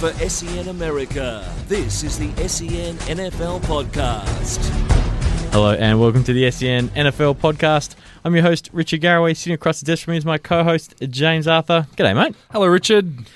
For SEN America, this is the SEN NFL Podcast. Hello and welcome to the SEN NFL podcast. I'm your host, Richard Garraway. Sitting across the desk from me is my co host, James Arthur. G'day, mate. Hello, Richard.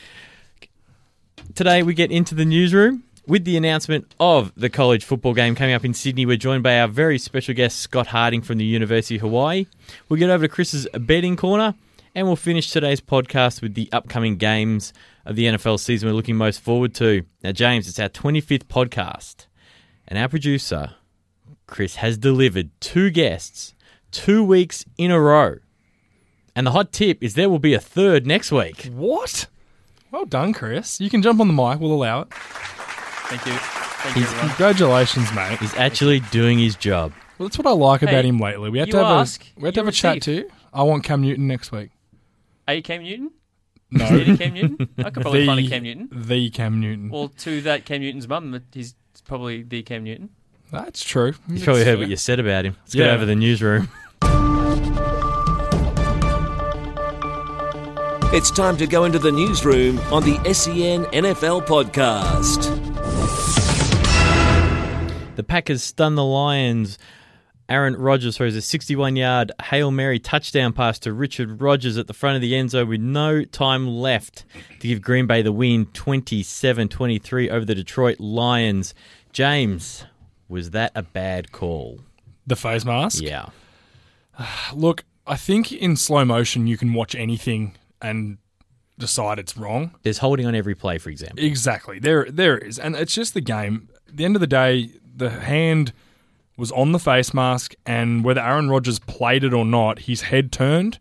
Today we get into the newsroom with the announcement of the college football game coming up in Sydney. We're joined by our very special guest, Scott Harding from the University of Hawaii. We'll get over to Chris's betting corner and we'll finish today's podcast with the upcoming games of the NFL season we're looking most forward to. Now, James, it's our 25th podcast, and our producer, Chris, has delivered two guests two weeks in a row. And the hot tip is there will be a third next week. What? Well done, Chris. You can jump on the mic. We'll allow it. Thank you. Thank you, He's- everyone. Congratulations, mate. He's actually doing his job. Well, that's what I like about Hey, him lately. We had you to have ask, a we had to you have a chat receive. too. I want Cam Newton next week. Are you Cam Newton? No, Is Cam Newton? I could probably find a Cam Newton. the Cam Newton. Well, to that Cam Newton's mum, he's probably the Cam Newton. that's true. He's probably heard what you said about him. Let's Yeah. go over the newsroom. It's time to go into the newsroom on the SEN NFL Podcast. The Packers stun the Lions. Aaron Rodgers throws a 61 yard Hail Mary touchdown pass to Richard Rodgers at the front of the end zone with no time left to give Green Bay the win 27 23 over the Detroit Lions. James, was that a bad call? The face mask. Yeah. Look, I think in slow motion you can watch anything and decide it's wrong. There's holding on every play, for example. Exactly. There there is. And it's just the game. At the end of the day, the hand was on the face mask and whether Aaron Rodgers played it or not, his head turned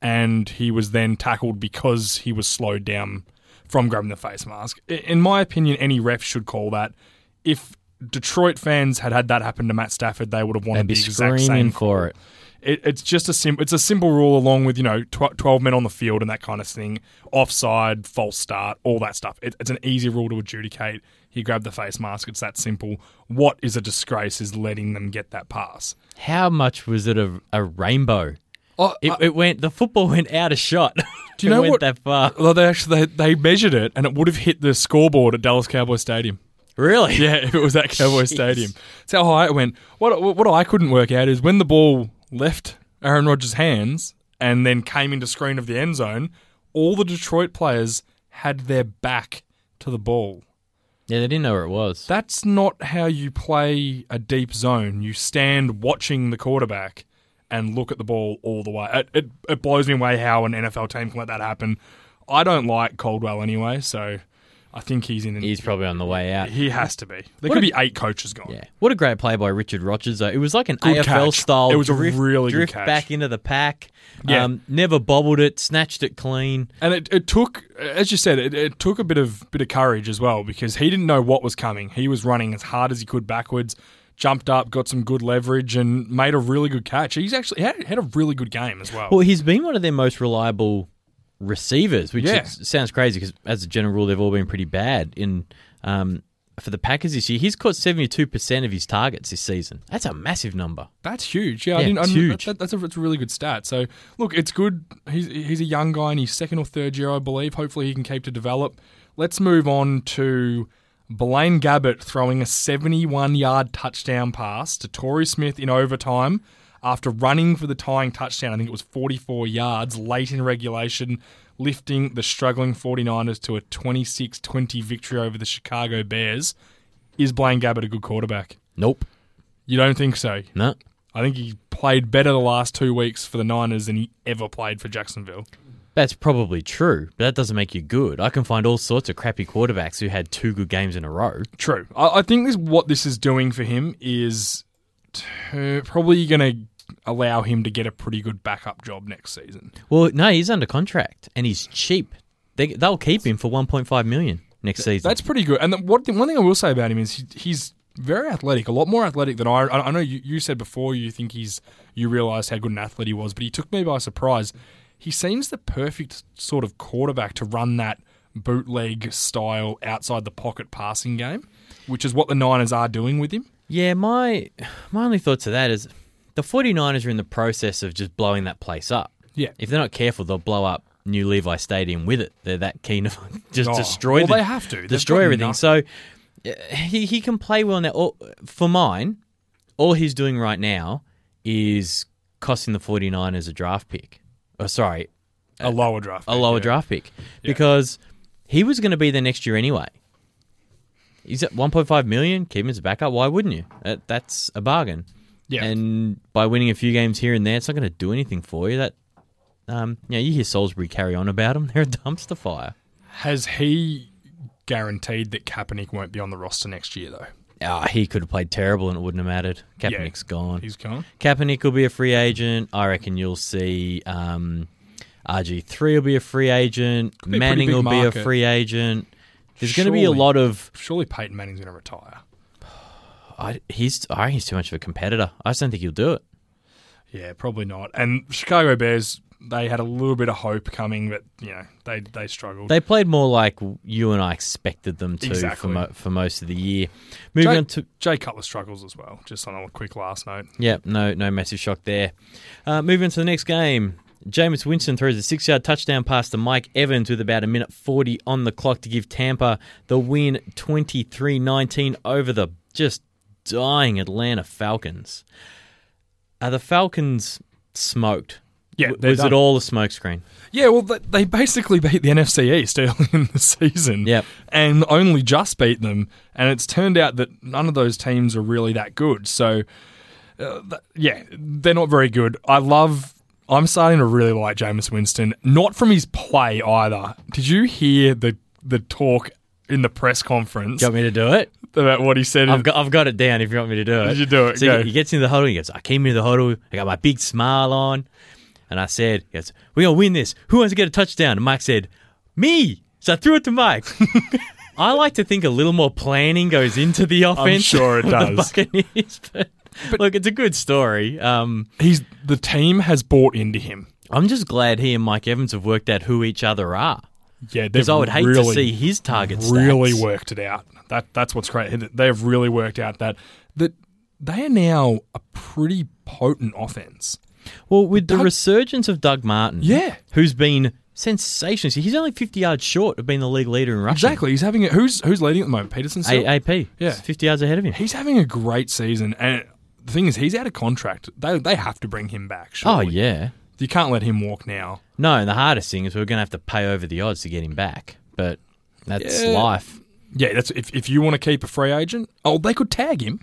and he was then tackled because he was slowed down from grabbing the face mask. In my opinion, any ref should call that. If Detroit fans had had that happen to Matt Stafford, they would have wanted the exact same for it. It, it's just a sim- it's a simple rule along with you know tw- twelve men on the field and that kind of thing, offside, false start, all that stuff. It, it's an easy rule to adjudicate. He grabbed the face mask. It's that simple. What is a disgrace is letting them get that pass. How much was it a, a rainbow? Oh, It, uh, it went. The football went out of shot. Do you It know went what- that far? well, they actually they, they measured it and it would have hit the scoreboard at Dallas Cowboy Stadium. Really? Yeah, if it was at Cowboy Jeez. Stadium. That's how high it went. What what I couldn't work out is when the ball left Aaron Rodgers' hands and then came into screen of the end zone, all the Detroit players had their back to the ball. Yeah, they didn't know where it was. That's not how you play a deep zone. You stand watching the quarterback and look at the ball all the way. It, it, it blows me away how an NFL team can let that happen. I don't like Caldwell anyway, so I think he's in. The, He's probably on the way out. he has to be. There What could a- be eight coaches gone. Yeah. What a great play by Richard Rodgers. though. It was like an Good AFL catch. style It was a really good drift catch. back into the pack. Yeah. Um, never bobbled it, snatched it clean. And it, it took, as you said, it, it took a bit of bit of courage as well because he didn't know what was coming. He was running as hard as he could backwards, jumped up, got some good leverage, and made a really good catch. He's actually had, had a really good game as well. Well, he's been one of their most reliable receivers, which Yeah. is- sounds crazy because, as a general rule, they've all been pretty bad. In um, for the Packers this year, he's caught seventy two percent of his targets this season. That's a massive number. That's huge. Yeah, I didn't. I it's didn't- huge. That, that's a, that's a really good stat. So look, it's good. He's he's a young guy in his second or third year, I believe. Hopefully, he can keep to develop. Let's move on to Blaine Gabbert throwing a 71 yard touchdown pass to Torrey Smith in overtime after running for the tying touchdown. I think it was 44 yards late in regulation, lifting the struggling 49ers to a 26 20 victory over the Chicago Bears. Is Blaine Gabbert a good quarterback? Nope. You don't think so? No. I think he played better the last two weeks for the Niners than he ever played for Jacksonville. That's probably true, but that doesn't make you good. I can find all sorts of crappy quarterbacks who had two good games in a row. True. I, I think this what this is doing for him is to, probably going to allow him to get a pretty good backup job next season. Well, no, he's under contract and he's cheap. They, they'll keep him for 1.5 million next season. That's pretty good. And the, what one thing I will say about him is he, he's very athletic, a lot more athletic than I. I I know you, you said before you think he's you realised how good an athlete he was, but he took me by surprise. He seems the perfect sort of quarterback to run that bootleg style outside the pocket passing game, which is what the Niners are doing with him. Yeah, my my only thought to that is the 49ers are in the process of just blowing that place up. Yeah. If they're not careful, they'll blow up New Levi Stadium with it. They're that keen to just Oh, destroy well, the, they have to. Destroy everything. So uh, he he can play well now. All, for mine, all he's doing right now is costing the 49ers a draft pick. Oh, sorry, A lower draft. a pick, lower yeah. draft pick because he was going to be there next year anyway. He's at 1.5 million. Keep him as a backup. Why wouldn't you? That, that's a bargain. Yeah. And by winning a few games here and there, it's not going to do anything for you. That, um, you you hear Salisbury carry on about them. They're a dumpster fire. Has he guaranteed that Kaepernick won't be on the roster next year, though? Oh, he could have played terrible and it wouldn't have mattered. Kaepernick's gone. He's gone. Kaepernick will be a free agent. I reckon you'll see um, RG3 will be a free agent. be a pretty Manning will be a free agent. There's going to be a lot of Surely Peyton Manning's going to retire. I, he's I reckon he's too much of a competitor. I just don't think he'll do it. Yeah, probably not. And Chicago Bears, they had a little bit of hope coming, but you know they they struggled. They played more like you and I expected them to for, mo- for most of the year. Moving Jay, on to Jay Cutler struggles as well. Just on a quick last note. yeah, no no massive shock there. Uh, moving on to the next game. Jameis Winston throws a six-yard touchdown pass to Mike Evans with about a minute 40 on the clock to give Tampa the win 23-19 over the just dying Atlanta Falcons. Are the Falcons smoked? Yeah, was done. it all a smokescreen? Yeah, well, they, basically beat the NFC East early in the season. Yep. And only just beat them. And it's turned out that none of those teams are really that good. So, uh, th- yeah, they're not very good. I love. I'm starting to really like Jameis Winston. Not from his play either. Did you hear the the talk in the press conference you want me to do it? About what he said? I've got, I've got it down if you want me to do it. Did you do it? So Go. he, gets into the huddle. He goes, I came into the huddle. I got my big smile on. And I said, he goes, We're going to win this. Who wants to get a touchdown? And Mike said, Me. So I threw it to Mike. I like to think a little more planning goes into the offense. sure it does. Buccaneers, but, look, it's a good story. Um, He's the team has bought into him. I'm just glad he and Mike Evans have worked out who each other are. Yeah, Because they've I would hate really, to see his target really stats. worked it out. That that's what's great. They have really worked out that that they are now a pretty potent offense. Well, with the resurgence of Doug Martin, Yeah. who's been sensational. He's only 50 yards short of being the league leader in rushing. Exactly. He's having a, who's who's leading at the moment? Peterson. Still? A- AP, Yeah. He's 50 yards ahead of him. He's having a great season, and the thing is, he's out of contract. They they have to bring him back. Oh, yeah. You can't let him walk now. No, and the hardest thing is we're going to have to pay over the odds to get him back. But that's Yeah. life. Yeah, that's if if you want to keep a free agent. Oh, they could tag him.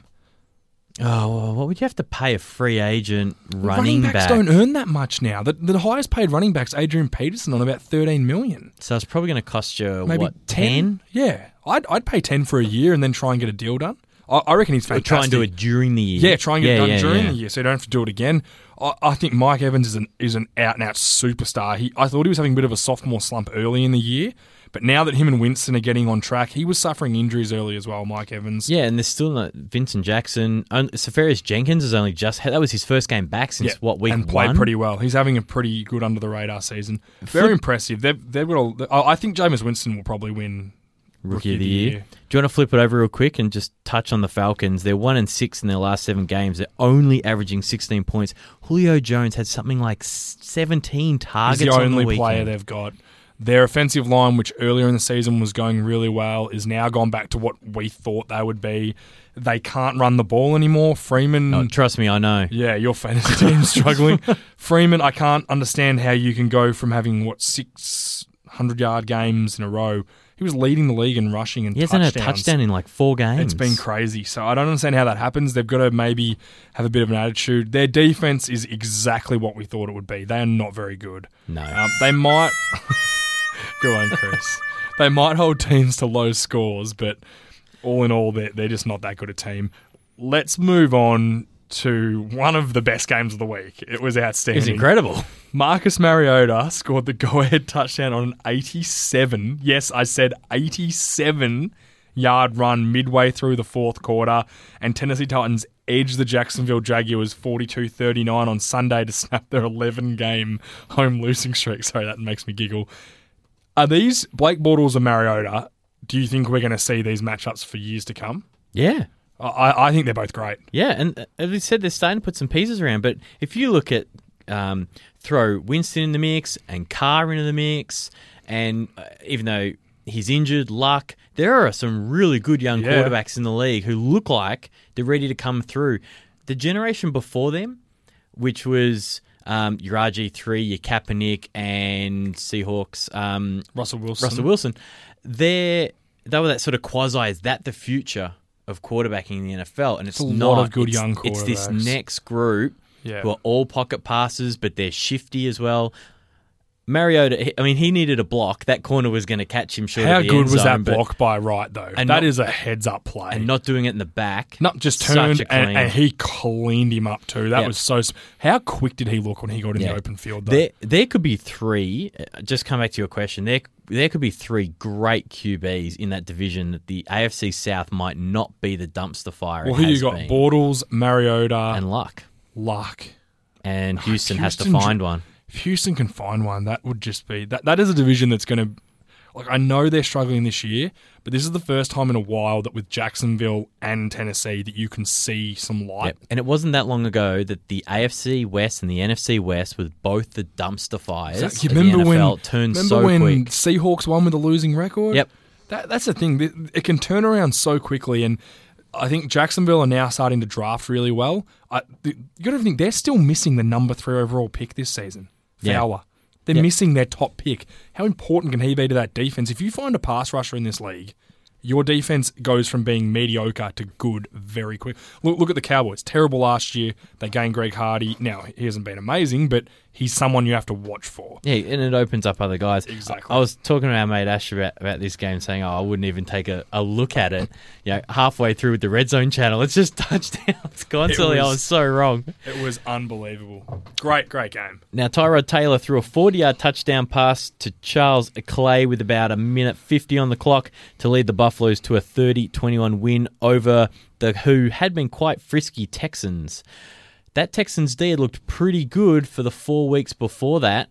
Oh, well, what would you have to pay a free agent running, backs back? don't earn that much now. The, the highest paid running back's Adrian Peterson on about thirteen million. So it's probably going to cost you, Maybe what, 10? Yeah, I'd I'd pay ten for a year and then try and get a deal done. I, I reckon he's Or fantastic. try and do it during the year. Yeah, try and get Yeah, it done yeah, during yeah. the year, so you don't have to do it again. I, I think Mike Evans is an is an out and out superstar. He I thought he was having a bit of a sophomore slump early in the year, but now that him and Winston are getting on track, he was suffering injuries early as well. Mike Evans. Yeah, and there's still not Vincent Jackson. Um, Seferian-Jenkins has only just had, that was his first game back since Yeah, what week and played one? pretty well. He's having a pretty good under the radar season. Very Flip- impressive. They've they've got. A, I I think Jameis Winston will probably win rookie of the year. Do you want to flip it over real quick and just touch on the Falcons? They're one and six in their last seven games. They're only averaging 16 points. Julio Jones had something like s- 17 He's targets the on only the player they've got. Their offensive line, which earlier in the season was going really well, is now gone back to what we thought they would be. They can't run the ball anymore. Freeman, Oh, trust me, I know. yeah, your fantasy team's struggling. Freeman, I can't understand how you can go from having what six hundred yard games in a row. He was leading the league in rushing and He hasn't had a touchdown in like four games. It's been crazy. So I don't understand how that happens. They've got to maybe have a bit of an attitude. Their defense is exactly what we thought it would be. They are not very good. No. Um, they might. Go on, Chris. they might hold teams to low scores, but all in all, they're, they're just not that good a team. Let's move on to one of the best games of the week. It was outstanding. It's incredible. Marcus Mariota scored the go-ahead touchdown on an 87. Yes, I said 87 yard run midway through the fourth quarter, and Tennessee Titans edged the Jacksonville Jaguars 42-39 on Sunday to snap their 11-game home losing streak. Sorry, that makes me giggle. Are these Blake Bortles and Mariota? Do you think we're going to see these matchups for years to come? Yeah. I, I think they're both great. Yeah, and uh, as we said, they're starting to put some pieces around. But if you look at um, throw Winston in the mix and Carr into the mix, and uh, even though he's injured, Luck, there are some really good young Yeah. quarterbacks in the league who look like they're ready to come through. The generation before them, which was um, your RG three, your Kaepernick, and Seahawks, um, Russell Wilson. Russell Wilson, they they were that sort of quasi. Is that the future of quarterbacking in the NFL? And it's, a lot not. of good It's- young It's this next group Yeah. who are all pocket passes, but they're shifty as well. Mariota, I mean, he needed a block. That corner was going to catch him short How good was zone, that block by Wright, though? And That not- is a heads-up play. and not doing it in the back. Not just turned and, and he cleaned him up too. That Yeah. was so. How quick did he look when he got in Yeah. the open field? Though? There, there could be three. uh, Just come back to your question. There, there could be three great QBs in that division. That the AFC South might not be the dumpster fire. well, who you got? been. Bortles, Mariota, and Luck, Luck. and Houston, has to find one. If Houston can find one, that would just be that. That is a division that's going to. Like I know they're struggling this year, but this is the first time in a while that with Jacksonville and Tennessee that you can see some light. Yep. And it wasn't that long ago that the AFC West and the NFC West was both the dumpster fires. Exactly. You remember when? Turned remember so when quick. Seahawks won with a losing record? Yep. That, that's the thing. It it can turn around so quickly, and I think Jacksonville are now starting to draft really well. I, you got to think they're still missing the number three overall pick this season, Yeah. Fowler. They're Yep. missing their top pick. How important can he be to that defense? If you find a pass rusher in this league, your defense goes from being mediocre to good very quick. Look, look at the Cowboys. Terrible last year. They gained Greg Hardy. Now he hasn't been amazing, but he's someone you have to watch for. Yeah, and it opens up other guys. Exactly. I, I was talking to our mate Ash about, about this game, saying, "Oh, I wouldn't even take a, a look at it." You know, halfway through with the red zone channel, it's just touchdowns constantly. I was- was so wrong. It was unbelievable. Great, great game. Now, Tyrod Taylor threw a 40 yard touchdown pass to Charles Clay with about a minute 50 on the clock to lead the Buffaloes to a 30 21 win over the who had been quite frisky Texans. That Texans D had looked pretty good for the four weeks before that.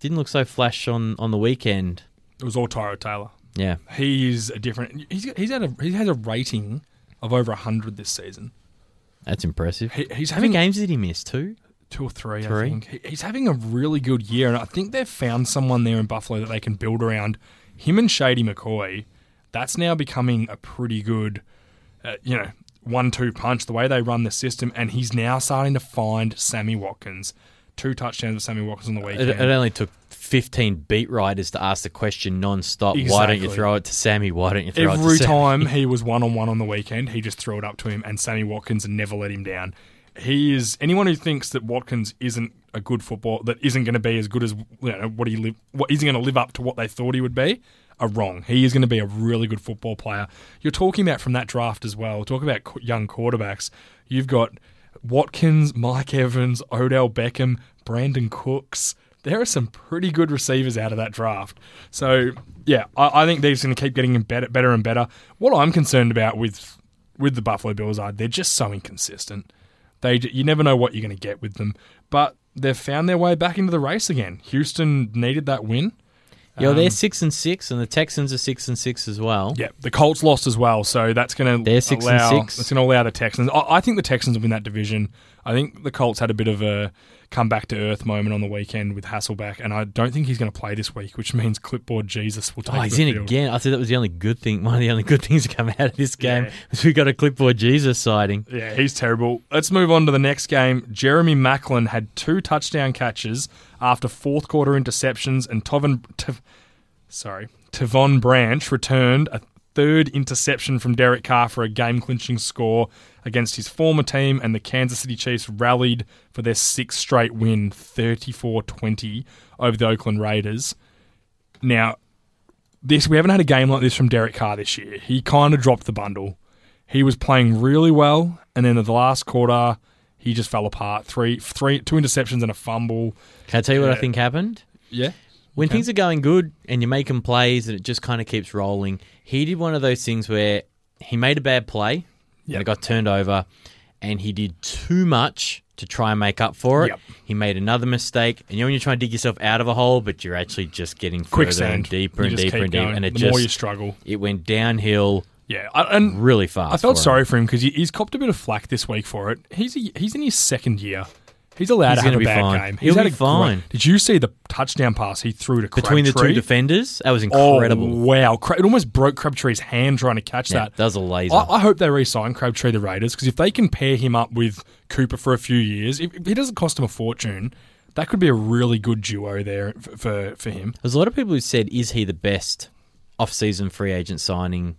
Didn't look so flash on, on the weekend. It was all Tyrod Taylor. Yeah. He's a different. He's he's had a he has a rating of over hundred this season. That's impressive. He, he's How many having games did he miss? Two? two or three, I Three? think. He, he's having a really good year, and I think they've found someone there in Buffalo that they can build around. Him and Shady McCoy, that's now becoming a pretty good, uh, you know, one-two punch. The way they run the system, and he's now starting to find Sammy Watkins. Two touchdowns with Sammy Watkins on the It, weekend. it only took 15 beat writers to ask the question non stop. Why don't you throw it to Sammy? Why don't you throw it to Every Sammy? time he was one on one on the weekend, he just threw it up to him, and Sammy Watkins never let him down. He is anyone who thinks that Watkins isn't a good football, that isn't going to be as good as you know, what he live, what isn't going to live up to what they thought he would be, are wrong. He is going to be a really good football player. You're talking about from that draft as well. Talk about young quarterbacks. You've got Watkins, Mike Evans, Odell Beckham, Brandin Cooks. There are some pretty good receivers out of that draft. So yeah, I, I think they're going to keep getting better, better and better. What I'm concerned about with with the Buffalo Bills are they're just so inconsistent. They you never know what you're going to get with them, but they've found their way back into the race again. Houston needed that win. Yo, they're Um, six and six, and the Texans are six and six as well. Yeah, the Colts lost as well, so that's going to They're six and six. that's going to allow the Texans. I, I think the Texans will win that division. I think the Colts had a bit of a come back to earth moment on the weekend with Hasselbeck, and I don't think he's going to play this week, which means clipboard Jesus will take. Oh, he's the in field. again. I said that was the only good thing. One of the only good things to come out of this game Yeah. was we got a clipboard Jesus sighting. Yeah, he's terrible. Let's move on to the next game. Jeremy Maclin had two touchdown catches after fourth quarter interceptions, and Tovin, T- sorry, Tavon Branch returned a third interception from Derek Carr for a game clinching score against his former team, and the Kansas City Chiefs rallied for their sixth straight win, 34 20 over the Oakland Raiders. Now, this we haven't had a game like this from Derek Carr this year. He kind of dropped the bundle. He was playing really well, and then in the last quarter, he just fell apart. Three, three, two interceptions and a fumble. Can I tell you what I think happened? Yeah, When Okay. things are going good and you're making plays and it just kind of keeps rolling, he did one of those things where he made a bad play and it got turned over, and he did too much to try and make up for it. Yep. He made another mistake, and you know when you're trying to dig yourself out of a hole, but you're actually just getting further quicksand. and deeper You and just deeper keep and deeper, going. and it the more you struggle. it went downhill Yeah, I- and really fast. I felt for him. sorry for him because he, he's copped a bit of flack this week for it. He's a, he's in his second year. He's allowed He's to have a be bad fine. game. He'll He's be a great- fine. Did you see the touchdown pass he threw to Crabtree? between the two defenders. That was Oh incredible. wow! It almost broke Crabtree's hand trying to catch yeah, that. that was a laser. I, I hope they re-sign Crabtree the Raiders because if they can pair him up with Cooper for a few years, if, if he doesn't cost him a fortune, that could be a really good duo there for for, for him. There's a lot of people who said, "Is he the best off-season free agent signing?"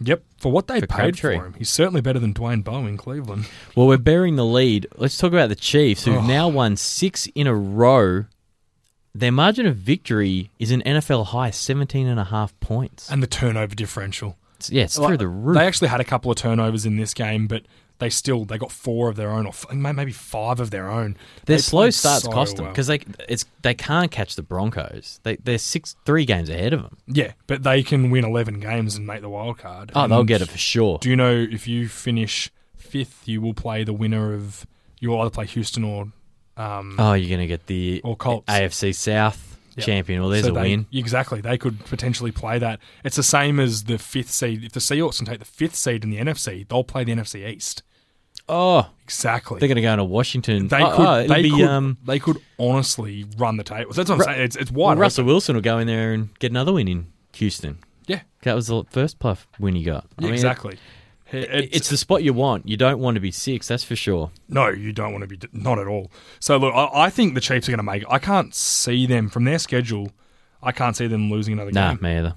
Yep, for what they For paid Crabtree. for him, he's certainly better than Dwayne Bowe in Cleveland. Well, we're bearing the lead. Let's talk about the Chiefs, who've Oh. now won six in a row. Their margin of victory is an NFL high, 17 and a half points. And the turnover differential. It's- yeah, it's Like, through the roof. They actually had a couple of turnovers in this game, but they still they got four of their own, or f- maybe five of their own. Their They slow starts so cost them well. because they it's they can't catch the Broncos. They they're six three games ahead of them. yeah, but they can win eleven games and make the wild card. Oh, they'll get it for sure. Do you know if you finish fifth, you will play the winner of you'll either play Houston or um, Oh, you're gonna get the Or Colts. AFC South Yep. champion. Well, there's so a they- win. Exactly, they could potentially play that. It's the same as the fifth seed. If the Seahawks can take the fifth seed in the NFC, they'll play the NFC East. Oh, Exactly. they're gonna go into Washington. They oh, could. oh, they be, could. um, they could honestly run the tables. That's what I'm Ru- saying. It's, it's well, wide. Russell. Wilson will go in there and get another win in Houston. Yeah, That was the first playoff win he got. I mean, exactly. it- It's, it's the spot you want. You don't want to be six, that's for sure. no, you don't want to be not at all. So look, I, I think the Chiefs are going to make. it. I can't see them from their schedule. I can't see them losing another Nah, game. me either.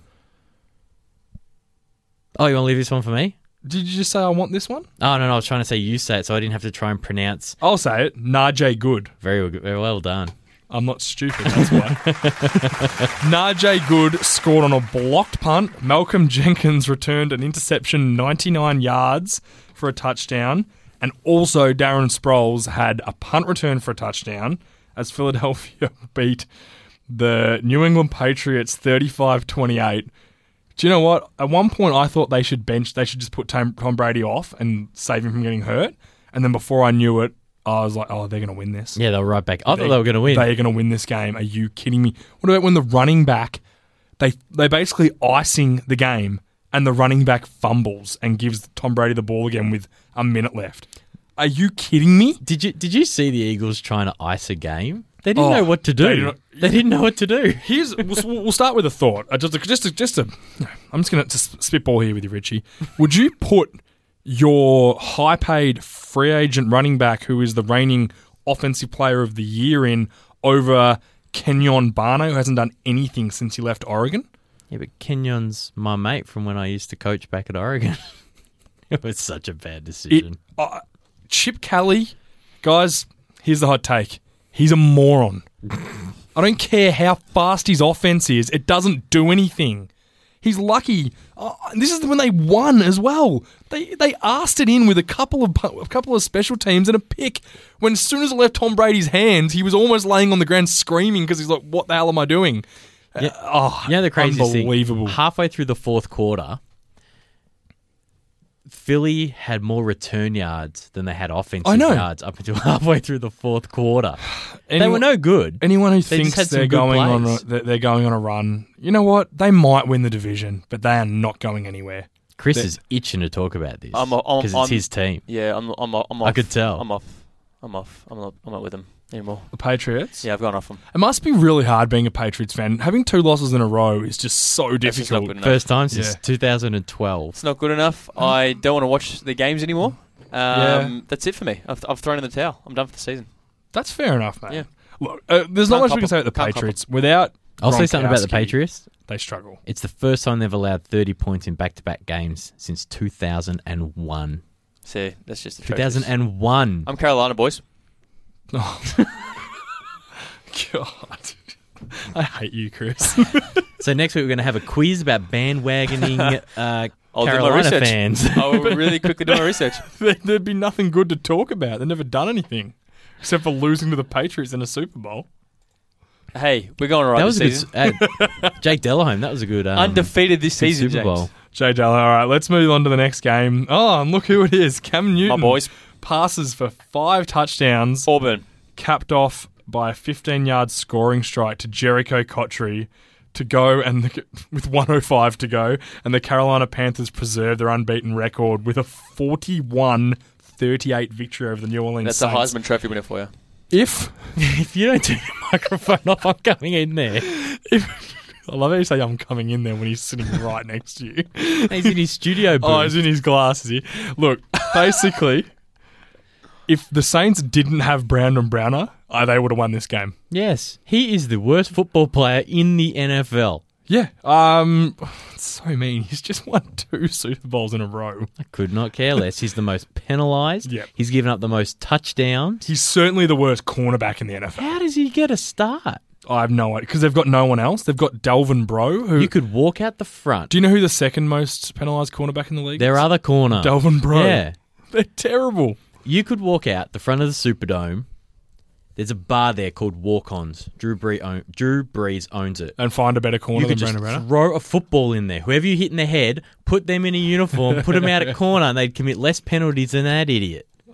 Oh, you want to leave this one for me? Did you just say I want this one? Oh no, no, I was trying to say you say it, so I didn't have to try and pronounce. I'll say it. Najee Goode. Very, very well done. I'm not stupid. That's why. Najee Goode scored on a blocked punt. Malcolm Jenkins returned an interception 99 yards for a touchdown. And also, Darren Sproles had a punt return for a touchdown as Philadelphia beat the New England Patriots 35 28. Do you know what? At one point, I thought they should bench, they should just put Tom, Tom Brady off and save him from getting hurt. And then before I knew it, I was like, oh, they're going to win this. Yeah, they were right back. I thought they were going to win. They're going to win this game. Are you kidding me? What about when the running back they they basically icing the game and the running back fumbles and gives Tom Brady the ball again with a minute left? Are you kidding me? Did you Did you see the Eagles trying to ice a game? They didn't Oh, know what to they do. didn't- They didn't know what to do. Here's we'll, we'll start with a thought. Uh, just a, just a, just a, I'm just going to spitball here with you, Richie. Would you put your high paid free agent running back, who is the reigning offensive player of the year, in over Kenyon Barner, who hasn't done anything since he left Oregon? Yeah, but Kenyon's my mate from when I used to coach back at Oregon. it was such a bad It, decision. uh, Chip Kelly, guys, here's the hot take. He's a moron. I don't care how fast his offense is, it doesn't do anything. He's lucky. Uh, this is when they won as well. They they asked it in with a couple of a couple of special teams and a pick. When as soon as it left Tom Brady's hands, he was almost laying on the ground screaming because he's like, "What the hell am I doing?" Uh, oh, you know the craziest unbelievable. thing? Halfway through the fourth quarter, Philly had more return yards than they had offensive I know. yards up until halfway through the fourth quarter. they were no good. Anyone who They thinks just had some they're good going on a, they're going on a run, you know what? They might win the division, but they are not going anywhere. Chris They- is itching to talk about this I'm- I'm- because it's his team. Yeah, I'm. I'm. I'm off. I could tell. I'm off. I'm off. I'm not. I'm not with them anymore. The Patriots. Yeah, I've gone off them. It must be really hard being a Patriots fan. Having two losses in a row is just so That's just not difficult. good enough. First time since Yeah. 2012. It's not good enough. I don't want to watch the games anymore. Um, Yeah. That's it for me. I've, I've thrown in the towel. I'm done for the season. That's fair enough, mate. Yeah. Look, uh, there's not Can't much we cop can say it. about the Can't cop Patriots without I'll say something about the Gronkowski, Patriots. They struggle. It's the first time they've allowed 30 points in back-to-back games since 2001. See, that's just atrocious. 2001. I'm Carolina boys. God, I hate you, Chris. So next week we're going to have a quiz about bandwagoning uh, I'll do my Carolina research. fans. I'll really quickly do my research. There- There'd be nothing good to talk about. They've never done anything except for losing to the Patriots in a Super Bowl. Hey, we're going all right that was this a season. good. Uh, Jake Delhomme. That was a good. Um, Undefeated this good season, Super James. Bowl. Jay Dalla. All right, let's move on to the next game. Oh, and look who it is. Cam Newton. My boys, passes for five touchdowns, Auburn. capped off by a 15 yard scoring strike to Jerricho Cotchery to go and the, with 105 to go and the Carolina Panthers preserve their unbeaten record with a 41-38 victory over the New Orleans That's a Heisman Trophy winner for you. If If you don't turn your microphone off, I'm coming in there. I love how you say I'm coming in there when he's sitting right next to you. He's in his studio booth. Oh, he's in his glasses. Look, basically, if the Saints didn't have Brandon Browner, uh, they would have won this game. yes, he is the worst football player in the NFL. Yeah. Um, it's so mean. He's just won two Super Bowls in a row. I could not care less. He's the most penalised. Yep. He's given up the most touchdowns. He's certainly the worst cornerback in the NFL. How does he get a start? I have no idea because they've got no one else. They've got Delvin Breaux. Who You could walk out the front. do you know who the second most penalised cornerback in the league? Their is? other corner. Delvin Breaux. Yeah. They're terrible. You could walk out the front of the Superdome. There's a bar there called Walk-Ons. Drew Brees, own, Drew Brees owns it. And find a better corner You than could just Brandon throw a football in there. Whoever you hit in the head, put them in a uniform, put them out at corner, and they'd commit less penalties than that idiot.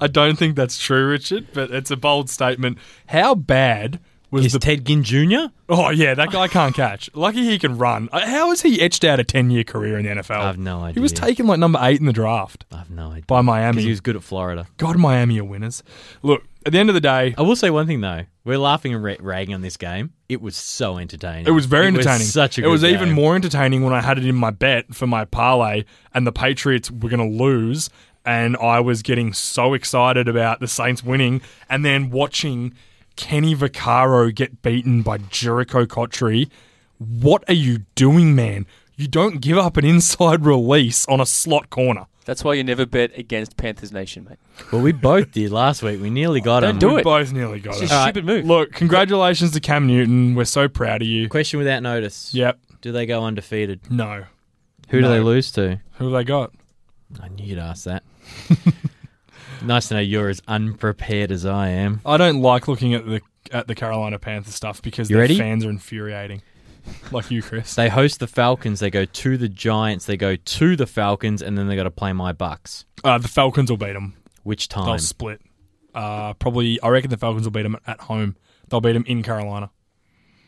I don't think that's true, Richard, but it's a bold statement. How bad was Is the Ted Ginn Jr.? Oh yeah, that guy can't catch. Lucky he can run. Uh, How is he etched out a ten-year career in the NFL? I have no idea. He was taken like number eight in the draft I have no idea. by Miami. he was good at Florida. God, Miami are winners. Look, at the end of the day, I will say one thing though. We're laughing and ra- ragging on this game. It was so entertaining. it was very entertaining. such a. it was even more entertaining when I had it in my bet for my parlay, and the Patriots were going to lose, and I was getting so excited about the Saints winning, and then watching Kenny Vaccaro get beaten by Jerricho Cotchery. What are you doing, man? You don't give up an inside release on a slot corner. That's why you never bet against Panthers Nation, mate. Well, we both did last week. We nearly got Don't him. do we it. both nearly got it. just a stupid move. Look, congratulations to Cam Newton. We're so proud of you. Question without notice. Yep. Do they go undefeated? No. Who do No. they lose to? Who have they got? I knew you'd ask that. nice to know you're as unprepared as I am. I don't like looking at the at the Carolina Panthers stuff because You their ready? fans are infuriating. Like you, Chris. They host the Falcons. They go to the Giants. They go to the Falcons, and then they got to play my Bucks. Uh, the Falcons will beat them. Which time? They'll time? split. Uh, probably, I reckon the Falcons will beat them at home. They'll beat them in Carolina.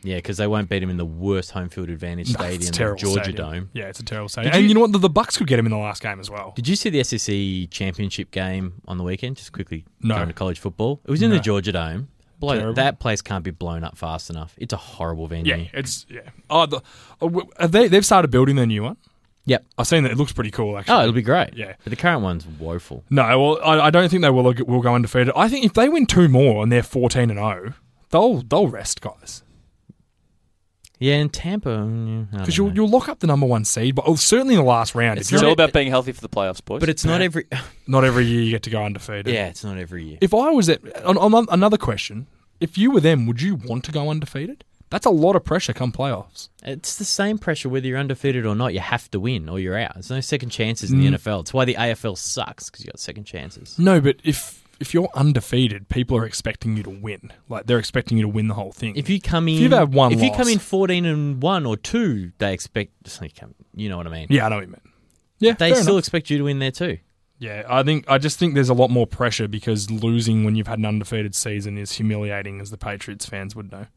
Yeah, because they won't beat him in the worst home field advantage No, stadium, Georgia stadium. Dome. Yeah, it's a terrible stadium. Did and you- you know what? The, the Bucks could get him in the last game as well. Did you see the SEC championship game on the weekend? Just quickly No. going to college football. It was in No. the Georgia Dome. Blow, that place can't be blown up fast enough. It's a horrible venue. Yeah, it's yeah. Oh, the, oh, they they've started building their new one. Yep. I've seen that. It looks pretty cool. Actually. Oh, it'll be great. Yeah. But the current one's woeful. No, well, I, I don't think they will will go undefeated. I think if they win two more and they're fourteen and zero, they'll they'll rest guys Yeah, in Tampa. because you'll you'll lock up the number one seed, but oh, certainly in the last round. It's if It's you're all about being healthy for the playoffs, boys. But it's not every. not every year you get to go undefeated. yeah, it's not every year. If I was at on, on another question, if you were them, would you want to go undefeated? That's a lot of pressure come playoffs. It's the same pressure whether you're undefeated or not. You have to win or you're out. There's no second chances in the Mm. NFL. It's why the AFL sucks because you got second chances. No, but if if you're undefeated, people are expecting you to win. Like they're expecting you to win the whole thing. If you come in, if you've had one if you come in 14 and one or two, they expect. You know what I mean? yeah, I know what you mean. Yeah, They still enough. expect you to win there too. Yeah, I think I just think there's a lot more pressure because losing when you've had an undefeated season is humiliating, as the Patriots fans would know.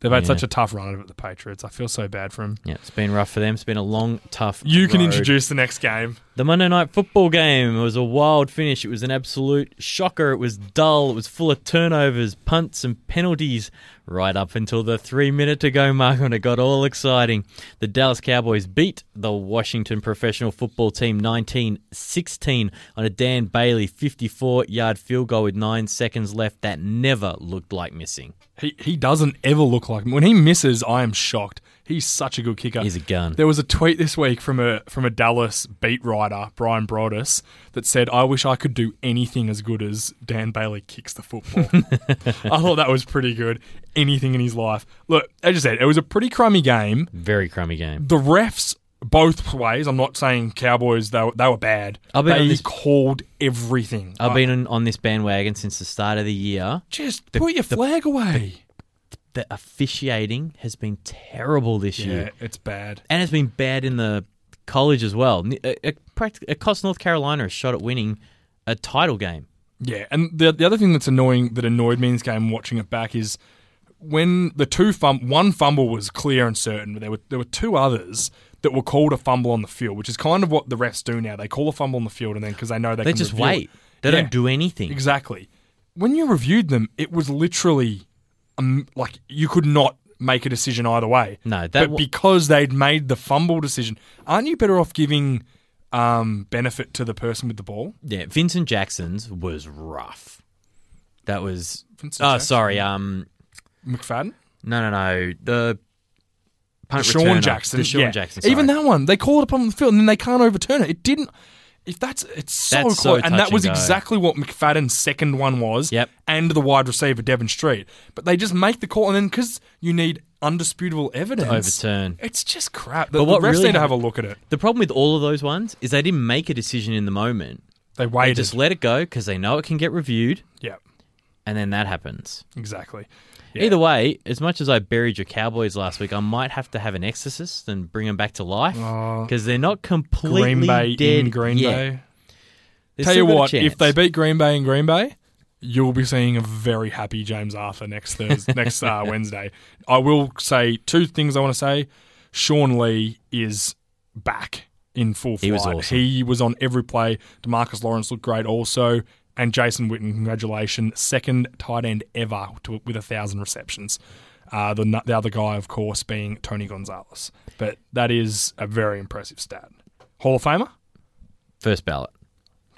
They've had Yeah. such a tough run of it, the Patriots. I feel so bad for them. Yeah, it's been rough for them. It's been a long, tough. You can introduce the next game. The Monday night football game was a wild finish. It was an absolute shocker. It was dull. It was full of turnovers, punts, and penalties right up until the three minute to go mark when it got all exciting. The Dallas Cowboys beat the Washington professional football team 19 16 on a Dan Bailey 54 yard field goal with nine seconds left that never looked like missing. He he doesn't ever look like when he misses. I am shocked. He's such a good kicker. He's a gun. There was a tweet this week from a from a Dallas beat writer, Bryan Broaddus, that said, "I wish I could do anything as good as Dan Bailey kicks the football." I thought that was pretty good. Anything in his life. Look, as I said, it was a pretty crummy game. Very crummy game. The refs both ways. I'm not saying Cowboys they were, they were bad. I've been they this- called everything. I've Uh, been on, on this bandwagon since the start of the year. just put your flag away. The officiating has been terrible this year. yeah, year. it's bad. and it's been bad in the college as well. It, it, it cost North Carolina a shot at winning a title game. Yeah, and the the other thing that's annoying that annoyed me in this game watching it back is when the two fum- one fumble was clear and certain, but there were there were two others that were called a fumble on the field, which is kind of what the refs do now. They call a fumble on the field and then because they know they, They can just wait. it. They Yeah, don't do anything. exactly. When you reviewed them, it was literally um, like you could not make a decision either way. No, that but wa- because they'd made the fumble decision, aren't you better off giving um, benefit to the person with the ball? Yeah, Vincent Jackson's was rough. That was. Vincent oh, Jackson? sorry. Um, McFadden. no, no, no. The punt Sean returner. Jackson. The Sean yeah. Jackson. Even that one, they call it up on the field and then they can't overturn it. It didn't. If that's it's so That's close, so and that was go. exactly what McFadden's second one was. Yep. And the wide receiver Devin Street, but they just make the call, and then because you need undisputable evidence, overturn. It's just crap. The, But what the refs really need to have a happened- look at it. The problem with all of those ones is they didn't make a decision in the moment. They They waited. just let it go because they know it can get reviewed, yeah, and then that happens. exactly. Yeah. Either way, as much as I buried your Cowboys last week, I might have to have an exorcist and bring them back to life Oh. because they're not completely Green Bay dead in Green yet. Bay. They've Tell you what, if they beat Green Bay in Green Bay, you'll be seeing a very happy James Arthur next Thursday, next uh, Wednesday. I will say two things I want to say. Sean Lee is back in full flight. He was awesome. He was on every play. Demarcus Lawrence looked great also. And Jason Witten, congratulations, second tight end ever to, with a thousand receptions. Uh, the the other guy, of course, being Tony Gonzalez. But that is a very impressive stat. Hall of Famer, first ballot.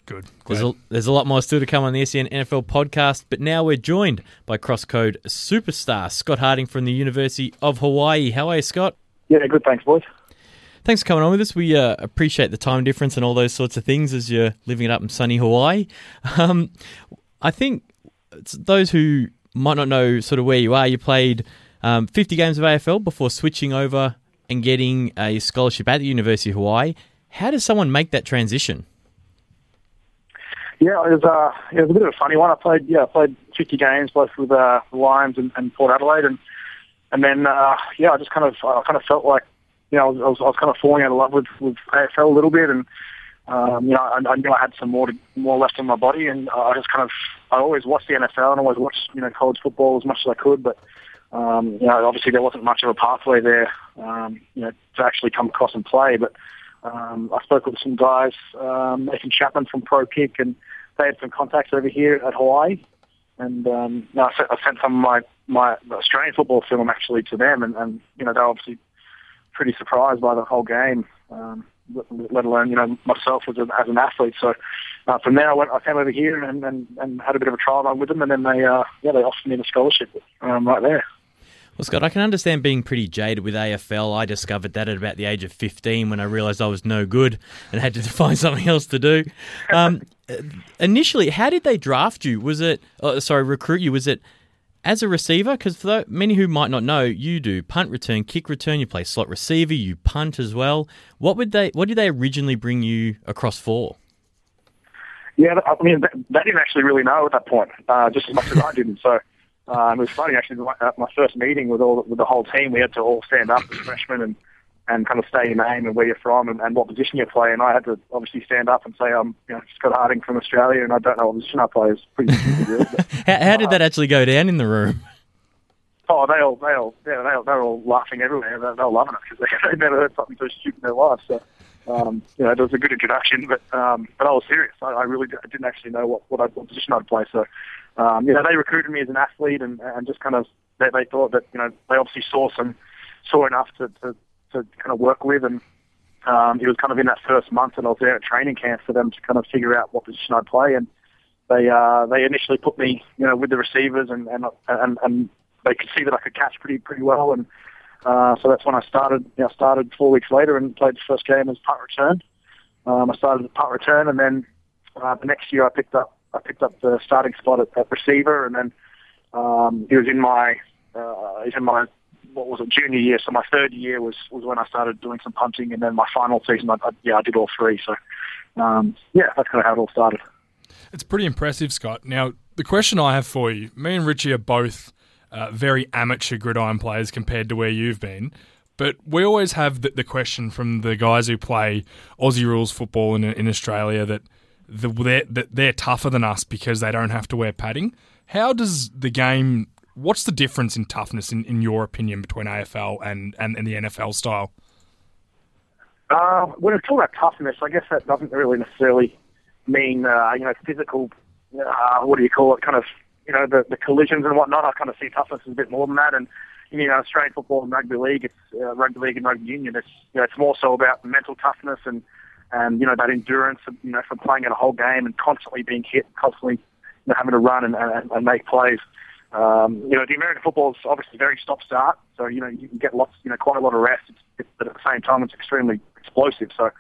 good. There's a, there's a lot more still to come on the SEN NFL podcast, but now we're joined by Crosscode superstar Scott Harding from the University of Hawaii. How are you, Scott? Yeah, good. Thanks, boys. Thanks for coming on with us. We uh, appreciate the time difference and all those sorts of things as you're living it up in sunny Hawaii. Um, I think those who might not know sort of where you are, you played um, 50 games of AFL before switching over and getting a scholarship at the University of Hawaii. How does someone make that transition? Yeah, it was, uh, it was a bit of a funny one. I played, yeah, I played 50 games both with uh, the Lions and, and Port Adelaide, and and then uh, yeah, I just kind of, I kind of felt like, you know, I was, I was, I was kind of falling out of love with with AFL a little bit, and um, you know, I, I knew I had some more to, more left in my body, and I just kind of, I always watched the NFL and always watched, you know, college football as much as I could, but um, you know, obviously there wasn't much of a pathway there, um, you know, to actually come across and play, but. Um, I spoke with some guys, um, Nathan Chapman from Pro Kick, and they had some contacts over here at Hawaii. And um, I, sent, I sent some of my, my Australian football film actually to them, and, and you know they obviously pretty surprised by the whole game, um, let, let alone you know myself as, a, as an athlete. So uh, from there, I went, I came over here and, and, and had a bit of a trial run with them, and then they uh, yeah they offered me the scholarship um, right there. Well, Scott, I can understand being pretty jaded with AFL. I discovered that at about the age of 15 when I realised I was no good and had to find something else to do. Um, initially, how did they draft you? Was it, oh, sorry, recruit you? Was it as a receiver? Because for many who might not know, you do punt return, kick return, you play slot receiver, you punt as well. What would they? What did they originally bring you across for? Yeah, I mean, they didn't actually really know at that point, uh, just as much as I didn't. So um, it was funny, actually, my, my first meeting with all with the whole team, we had to all stand up as freshmen and, and kind of say your name and where you're from and, and what position you play. And I had to obviously stand up and say, I'm you know, Scott Harding from Australia and I don't know what position I play. It's pretty stupid. How, how did that actually go down in the room? oh, they all, they all, yeah, they all, they were all laughing everywhere. They, they were loving it because they, they'd never heard something so stupid in their life. So, um, you know, it was a good introduction, but um, but I was serious. I, I really did, I didn't actually know what what, I, what position I'd play. So, um, you know, they recruited me as an athlete, and, and just kind of they, they thought that you know they obviously saw some saw enough to to, to kind of work with, and um, it was kind of in that first month, and I was there at training camp for them to kind of figure out what position I'd play, and they uh, they initially put me, you know, with the receivers, and and and, and they could see that I could catch pretty pretty well, and uh, so that's when I started. You know, started four weeks later and played the first game as punt return. Um, I started as punt return, and then uh, the next year I picked up I picked up the starting spot at, at receiver, and then um, it was in my uh, was in my what was it junior year. So my third year was was when I started doing some punting, and then my final season, I, I, yeah, I did all three. So um, yeah, that's kind of how it all started. It's pretty impressive, Scott. Now the question I have for you, me and Richie are both uh, very amateur gridiron players compared to where you've been. But we always have the, the question from the guys who play Aussie rules football in, in Australia that the, they're, that they're tougher than us because they don't have to wear padding. How does the game? What's the difference in toughness, in, in your opinion, between AFL and, and, and the NFL style? Uh, when it's talking about toughness, I guess that doesn't really necessarily mean uh, you know physical. Uh, what do you call it? Kind of you know, the, the collisions and whatnot, I kind of see toughness as a bit more than that. And, you know, Australian football and rugby league, it's uh, rugby league and rugby union, it's, you know, it's more so about mental toughness and, and, you know, that endurance, you know, from playing in a whole game and constantly being hit, constantly, you know, having to run and, and, and make plays. Um, you know, the American football is obviously very stop-start, so, you know, you can get lots, you know, quite a lot of rest, but at the same time, it's extremely explosive. So,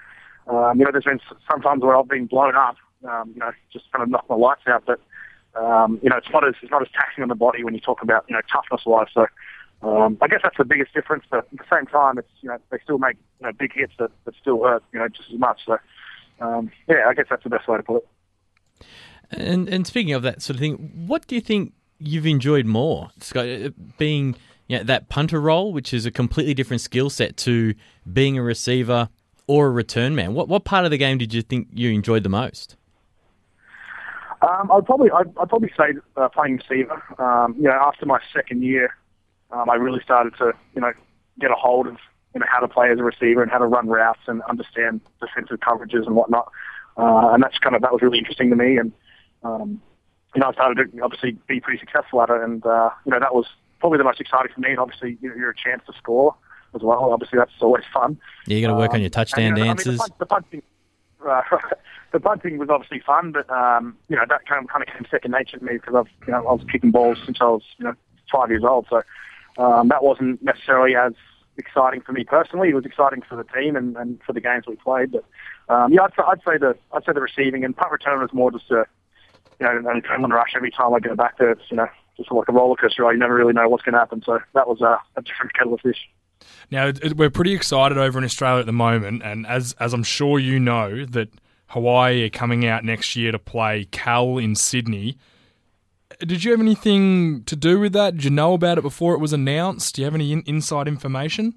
um, you know, there's been some times where I've been blown up, um, you know, just kind of knocked my lights out, but, um, you know, it's not as it's not as taxing on the body when you talk about you know toughness wise. So um, I guess that's the biggest difference. But at the same time, it's you know they still make you know big hits that, that still hurt you know just as much. So um, yeah, I guess that's the best way to put it. And and speaking of that sort of thing, what do you think you've enjoyed more, Scott? Uh, being you know, that punter role, which is a completely different skill set to being a receiver or a return man. What what part of the game did you think you enjoyed the most? Um, I'd probably I'd, I'd probably say uh, playing receiver. Um, you know, after my second year, um, I really started to you know get a hold of you know how to play as a receiver and how to run routes and understand defensive coverages and whatnot. Uh, and that's kind of that was really interesting to me. And um, you know, I started to obviously be pretty successful at it. And uh, you know, that was probably the most exciting for me. And obviously, you know, you're a chance to score as well. Obviously, that's always fun. Yeah, you got to work um, on your touchdown and, you know, dances. I mean, the, punch, the punching, uh, the bunting was obviously fun, but um, you know that kind of kind of came second nature to me because I've you know I was kicking balls since I was you know five years old, so um, that wasn't necessarily as exciting for me personally. It was exciting for the team and, and for the games we played, but um, yeah, I'd, I'd say the I'd say the receiving and punt return was more just a you know adrenaline rush every time I go back there. It's you know just like a roller coaster. You never really know what's going to happen. So that was uh, a different kettle of fish. Now we're pretty excited over in Australia at the moment, and as as I'm sure you know that Hawaii are coming out next year to play Cal in Sydney. Did you have anything to do with that? Did you know about it before it was announced? Do you have any in- inside information?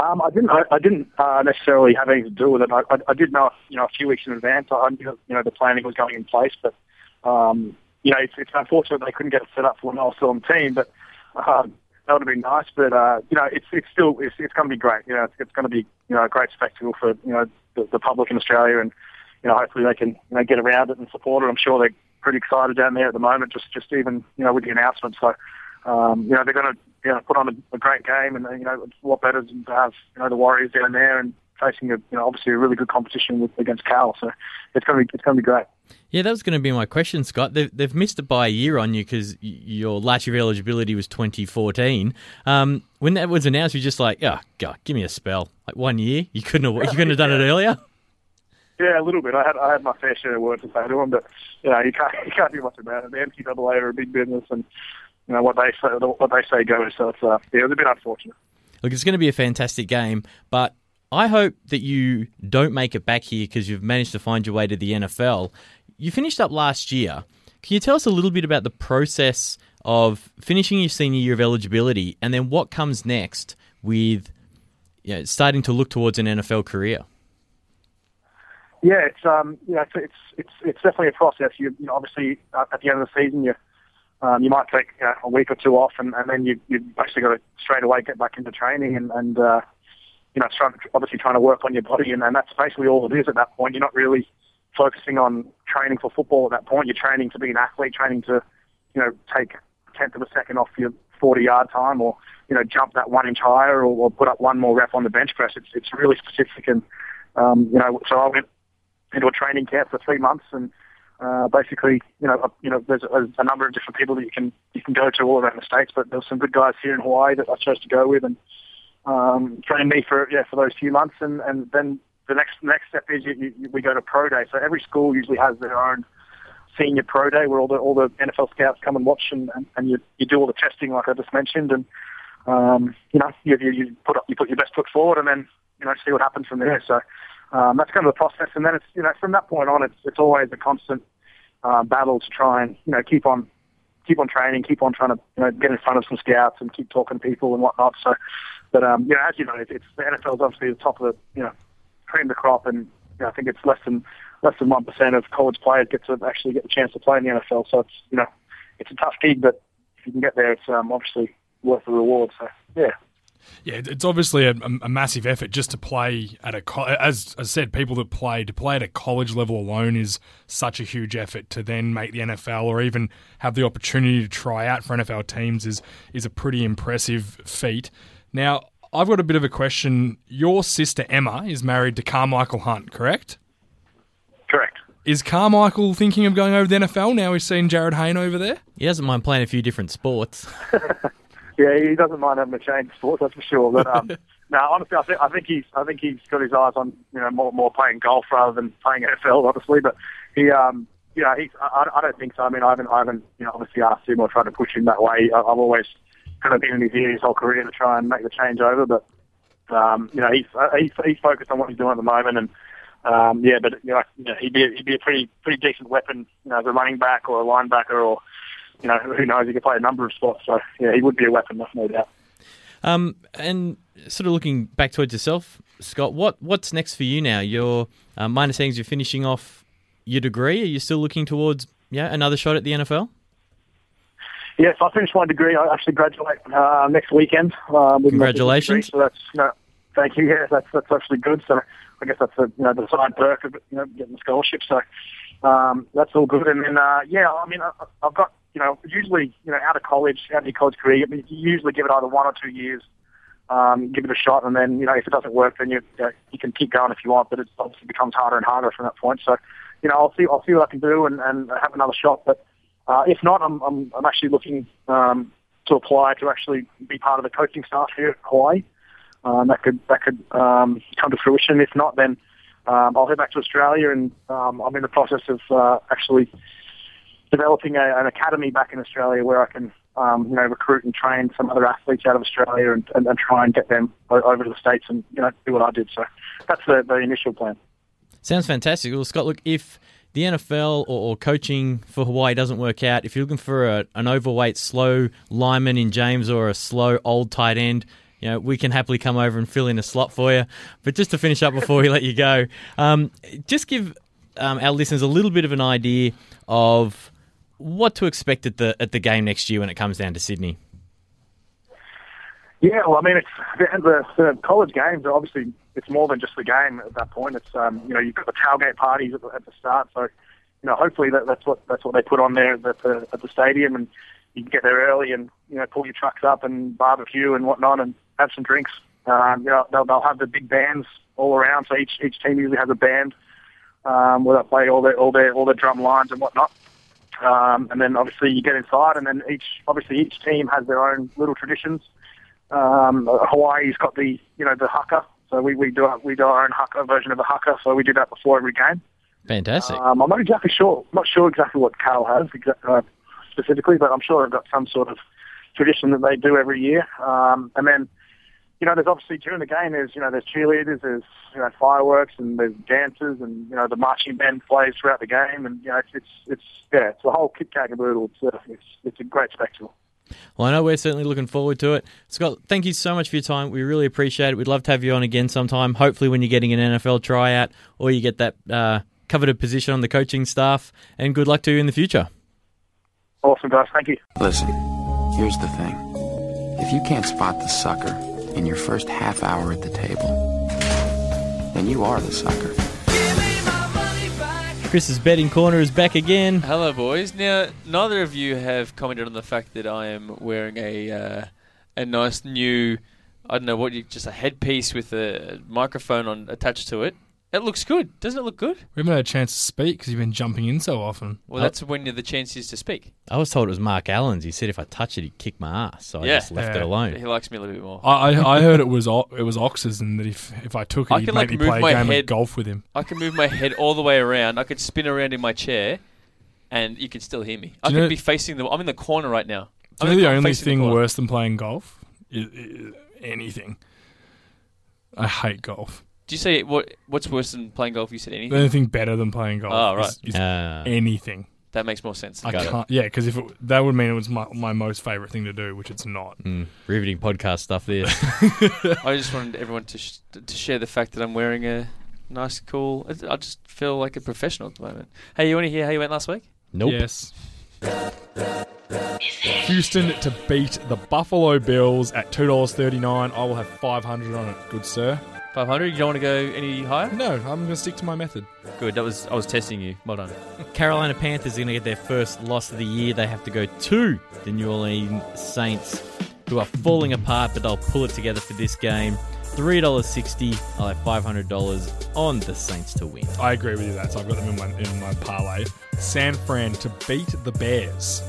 Um, I didn't. I, I didn't uh, necessarily have anything to do with it. I, I, I, did know, you know, a few weeks in advance. I knew, you know, the planning was going in place, but um, you know, it's, it's unfortunate they couldn't get it set up for when I was still on the team. But um, that would have been nice. But uh, you know, it's it's still it's, it's going to be great. You know, it's, it's going to be you know a great spectacle for you know the, the public in Australia, and you know hopefully they can you know get around it and support it. I'm sure they're pretty excited down there at the moment, just just even you know with the announcement. So um, you know they're going to you know put on a, a great game, and you know it's a lot better than to have you know the Warriors down there and facing a you know obviously a really good competition with against Cal. So it's going to be it's going to be great. Yeah, that was going to be my question, Scott. They've, they've missed it by a year on you because your year of eligibility was 2014. Um, when that was announced, you're just like, oh, God, give me a spell. Like one year? You couldn't have, you couldn't have done it earlier? Yeah, a little bit. I had I had my fair share of words to say to him, but you know you can't you can't do much about it. The NCAA are a big business, and you know what they say what they say goes. So it's uh, yeah, it was a bit unfortunate. Look, it's going to be a fantastic game, but I hope that you don't make it back here because you've managed to find your way to the NFL you finished up last year. Can you tell us a little bit about the process of finishing your senior year of eligibility and then what comes next with you know, starting to look towards an NFL career? Yeah, it's um, you know, it's it's it's, it's definitely a process. You, you know, obviously uh, at the end of the season, you um, you might take you know, a week or two off, and, and then you you basically got to straight away get back into training and and uh, you know, trying, obviously trying to work on your body, and, and that's basically all it is at that point. You're not really focusing on training for football at that point. You're training to be an athlete, training to, you know, take a tenth of a second off your 40 yard time, or you know, jump that one inch higher, or, or put up one more rep on the bench press. It's it's really specific, and um, you know, so I went into a training camp for three months and uh, basically, you know, uh, you know, there's a, a number of different people that you can you can go to all around the states, but there's some good guys here in Hawaii that I chose to go with and um, trained me for yeah for those few months, and and then the next next step is you, you, we go to pro day. So every school usually has their own senior pro day where all the all the NFL scouts come and watch and, and, and you you do all the testing like I just mentioned and um, you know you, you you put up you put your best foot forward and then you know see what happens from there. So um, that's kind of the process, and then it's you know from that point on, it's it's always a constant uh, battle to try and you know keep on keep on training, keep on trying to you know get in front of some scouts and keep talking to people and whatnot. So, but um, you know, as you know, it's, it's the is obviously the top of the you know cream the crop, and you know, I think it's less than less than one percent of college players get to actually get the chance to play in the NFL. So it's you know it's a tough gig, but if you can get there, it's um, obviously worth the reward. So yeah. Yeah, it's obviously a, a, massive effort just to play at a as I said, people that play to play at a college level alone is such a huge effort. To then make the NFL or even have the opportunity to try out for NFL teams is is a pretty impressive feat. Now, I've got a bit of a question. Your sister Emma is married to Karmichael Hunt, correct? Correct. Is Karmichael thinking of going over the NFL now he's seen Jarryd Hayne over there? He doesn't mind playing a few different sports. Yeah, he doesn't mind having a change of sport, that's for sure. But um, no, honestly, I think I think he's I think he's got his eyes on you know more more playing golf rather than playing NFL, obviously. But he um you know he's I, I don't think so. I mean, I haven't I haven't you know obviously asked him or tried to push him that way. I, I've always kind of been in his ear his whole career to try and make the change over, but um, you know he's uh, he's he's focused on what he's doing at the moment and. Um, yeah, but you know, he'd be he'd be a pretty pretty decent weapon, you know, as a running back or a linebacker or you know, who knows? He could play a number of spots. So yeah, he would be a weapon, that's no doubt. Um, and sort of looking back towards yourself, Scott, what what's next for you now? You're uh, my understanding is you're finishing off your degree. Are you still looking towards yeah another shot at the NFL? Yes, I finished my degree. I actually graduate uh, next weekend. Uh, Congratulations! Degree, so that's know, thank you. Yeah, that's that's actually good. So I guess that's the you know the side perk of you know getting the scholarship. So um, that's all good. And then uh, yeah, I mean I, I've got you know, usually, you know, out of college, out of your college career, you usually give it either one or two years, um, give it a shot, and then, you know, if it doesn't work, then you you, know, you can keep going if you want, but it obviously becomes harder and harder from that point. So, you know, I'll see, I'll see what I can do and, and have another shot. But uh, if not, I'm, I'm, I'm actually looking um, to apply to actually be part of the coaching staff here at Hawaii. Um, that could that could um, come to fruition. If not, then um, I'll head back to Australia, and um, I'm in the process of uh, actually developing a, an academy back in Australia where I can, um, you know, recruit and train some other athletes out of Australia and, and, and try and get them over to the States and, you know, do what I did. So that's the, the initial plan. Sounds fantastic. Well, Scott, look, if the NFL or, or coaching for Hawaii doesn't work out, if you're looking for a, an overweight, slow lineman in James or a slow old tight end, you know, we can happily come over and fill in a slot for you. But just to finish up before we let you go, um, just give um, our listeners a little bit of an idea of what to expect at the at the game next year when it comes down to Sydney. Yeah, well, I mean, it's the, the college games. Are obviously, it's more than just the game at that point. It's um, you know, you've got the tailgate parties at the, at the start, so you know, hopefully that, that's what that's what they put on there at the, at the stadium, and you can get there early and you know, pull your trucks up and barbecue and whatnot, and have some drinks. Um, you know, they'll, they'll have the big bands all around, so each each team usually has a band um, where they play all their all their all their drum lines and whatnot. Um, and then obviously you get inside, and then each obviously each team has their own little traditions. Um, Hawaii's got the you know the haka, so we, we do our, we do our own haka version of the haka, so we do that before every game. Fantastic. Um, I'm not exactly sure. I'm not sure exactly what Cal has uh, specifically, but I'm sure they've got some sort of tradition that they do every year. Um, and then you know, there's obviously during the game, there's you know, there's cheerleaders, there's you know, fireworks, and there's dancers, and you know, the marching band plays throughout the game, and you know, it's it's, it's yeah, it's a whole kit kat caboodle. It's, uh, it's it's a great spectacle. Well, I know we're certainly looking forward to it. Scott, thank you so much for your time. We really appreciate it. We'd love to have you on again sometime. Hopefully, when you're getting an NFL tryout or you get that uh, coveted position on the coaching staff. And good luck to you in the future. Awesome, guys. Thank you. Listen, here's the thing: if you can't spot the sucker in your first half hour at the table, then you are the sucker. Chris's betting corner is back again. Hello, boys. Now, neither of you have commented on the fact that I am wearing a uh, a nice new, I don't know what you, just a headpiece with a microphone on attached to it. It looks good, doesn't it? Look good. We haven't had a chance to speak because you've been jumping in so often. Well, that's when the chance is to speak. I was told it was Mark Allen's. He said if I touch it, he'd kick my ass. So I just left it alone. He likes me a little bit more. I, I, I heard it was O- it was Ox's and that if if I took it, I he'd can, make like, me move play a my game head- of golf with him. I can move my head all the way around. I could spin around in my chair, and you can still hear me. I Do could you know- be facing the. I'm in the corner right now. Do I'm you know the I'm only facing thing corner. worse than playing golf is, is anything? I hate golf. Do you say what? What's worse than playing golf? You said The anything. only thing better than playing golf Oh, right. is, is Uh, anything. That makes more sense. I Got it. can't. Yeah, because if it, that would mean it was my, my most favorite thing to do, which it's not. mm, riveting podcast stuff there. I just wanted everyone to sh- to share the fact that I'm wearing a nice, cool. I I just feel like a professional at the moment. Hey, you want to hear how you went last week? nope. Yes. Houston to beat the Buffalo Bills at two dollars thirty nine. I will have five hundred on it, good sir. Five hundred. You don't want to go any higher? No, I'm going to stick to my method. Good. That was I was testing you. Well done. Carolina Panthers are going to get their first loss of the year. They have to go to the New Orleans Saints, who are falling apart, but they'll pull it together for this game. Three dollars sixty. I'll have five hundred dollars on the Saints to win. I agree with you. That so I've got them in my in my parlay. San Fran to beat the Bears.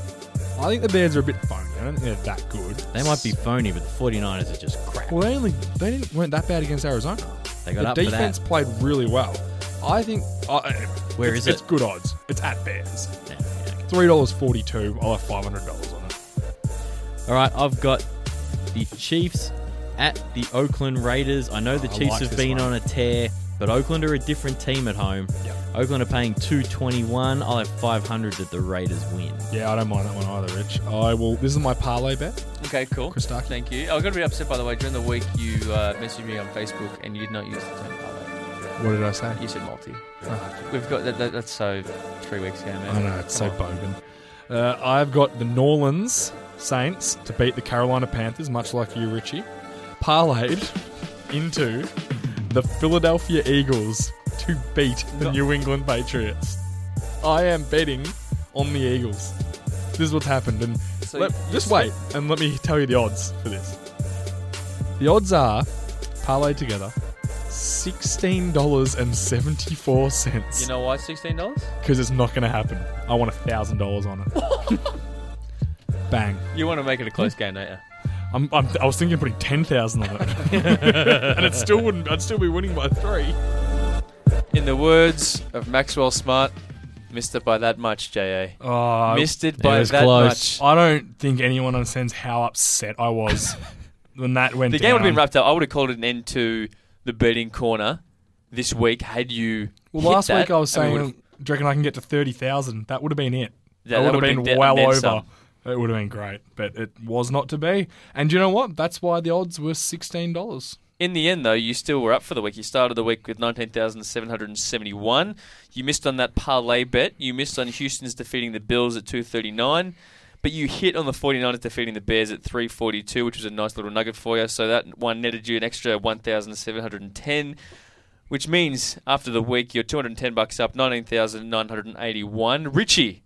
I think the Bears are a bit phony. I don't think they're that good. They might be phony, but the 49ers are just crap. Well, they only they didn't weren't that bad against Arizona. They got the up for defense that. played really well. I think. I Where it's, is it? It's good odds. It's at Bears. Yeah, yeah, okay. Three dollars forty two. I'll have five hundred dollars on it. All right, I've got the Chiefs at the Oakland Raiders. I know the I Chiefs like have been one. on a tear, but Oakland are a different team at home. Yep. Oakland are paying 221. I'll have 500 that the Raiders win. Yeah, I don't mind that one either, Rich. I will. This is my parlay bet. Okay, cool. Christaki. Thank you. I got a bit upset by the way. During the week, you uh, messaged me on Facebook and you did not use the term parlay. What did I say? You said multi. Oh, We've got that, that, that's so three weeks ago, man. I know it's so Come on. bogan. Uh, I've got the New Orleans Saints to beat the Carolina Panthers, much like you, Richie. Parlayed into the Philadelphia Eagles to beat the New England Patriots. I am betting on the Eagles. This is what's happened, and So let- just wait and let me tell you the odds for this. The odds are parlayed together. Sixteen dollars and seventy-four cents You know why sixteen dollars? because it's not going to happen. I want a thousand dollars on it. Bang! You want to make it a close game, don't you? I'm, I'm, I was thinking of putting ten thousand on it, and it still wouldn't. I'd still be winning by three. In the words of Maxwell Smart, missed it by that much, JA. Oh, missed it by was that close. much. I don't think anyone understands how upset I was when that went. The game would have been wrapped up. I would have called it an end to the betting corner this week had you. Well, hit last that, week I was saying, would've- do you reckon I can get to thirty thousand? That would have been it. Yeah, that that would have would've been, been well over. some. It would have been great, but it was not to be. And you know what? That's why the odds were sixteen dollars. In the end, though, you still were up for the week. You started the week with 19,771. You missed on that parlay bet. You missed on Houston's defeating the Bills at 239. But you hit on the 49ers defeating the Bears at 342, which was a nice little nugget for you. So that one netted you an extra 1,710, which means after the week, you're 210 bucks up, 19,981. Richie,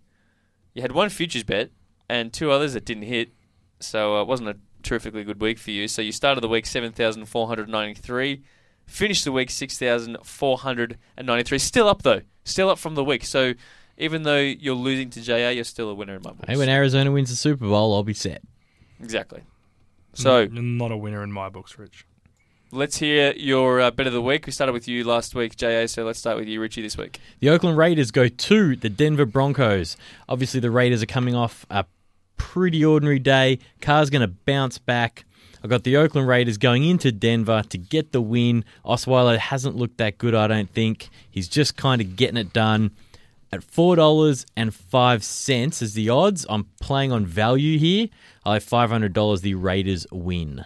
you had one futures bet and two others that didn't hit. So uh, it wasn't a terrifically good week for you. So you started the week 7,493, finished the week 6,493. Still up, though. Still up from the week. So even though you're losing to JA, you're still a winner in my books. Hey, when Arizona wins the Super Bowl, I'll be set. exactly. So N- not a winner in my books, Rich. let's hear your uh, bet of the week. We started with you last week, JA, so let's start with you, Richie, this week. The Oakland Raiders go to the Denver Broncos. Obviously, the Raiders are coming off a pretty ordinary day. Carr's going to bounce back. I've got the Oakland Raiders going into Denver to get the win. Osweiler hasn't looked that good, I don't think. He's just kind of getting it done. At four dollars and five cents is the odds. I'm playing on value here. I have five hundred dollars. The Raiders win.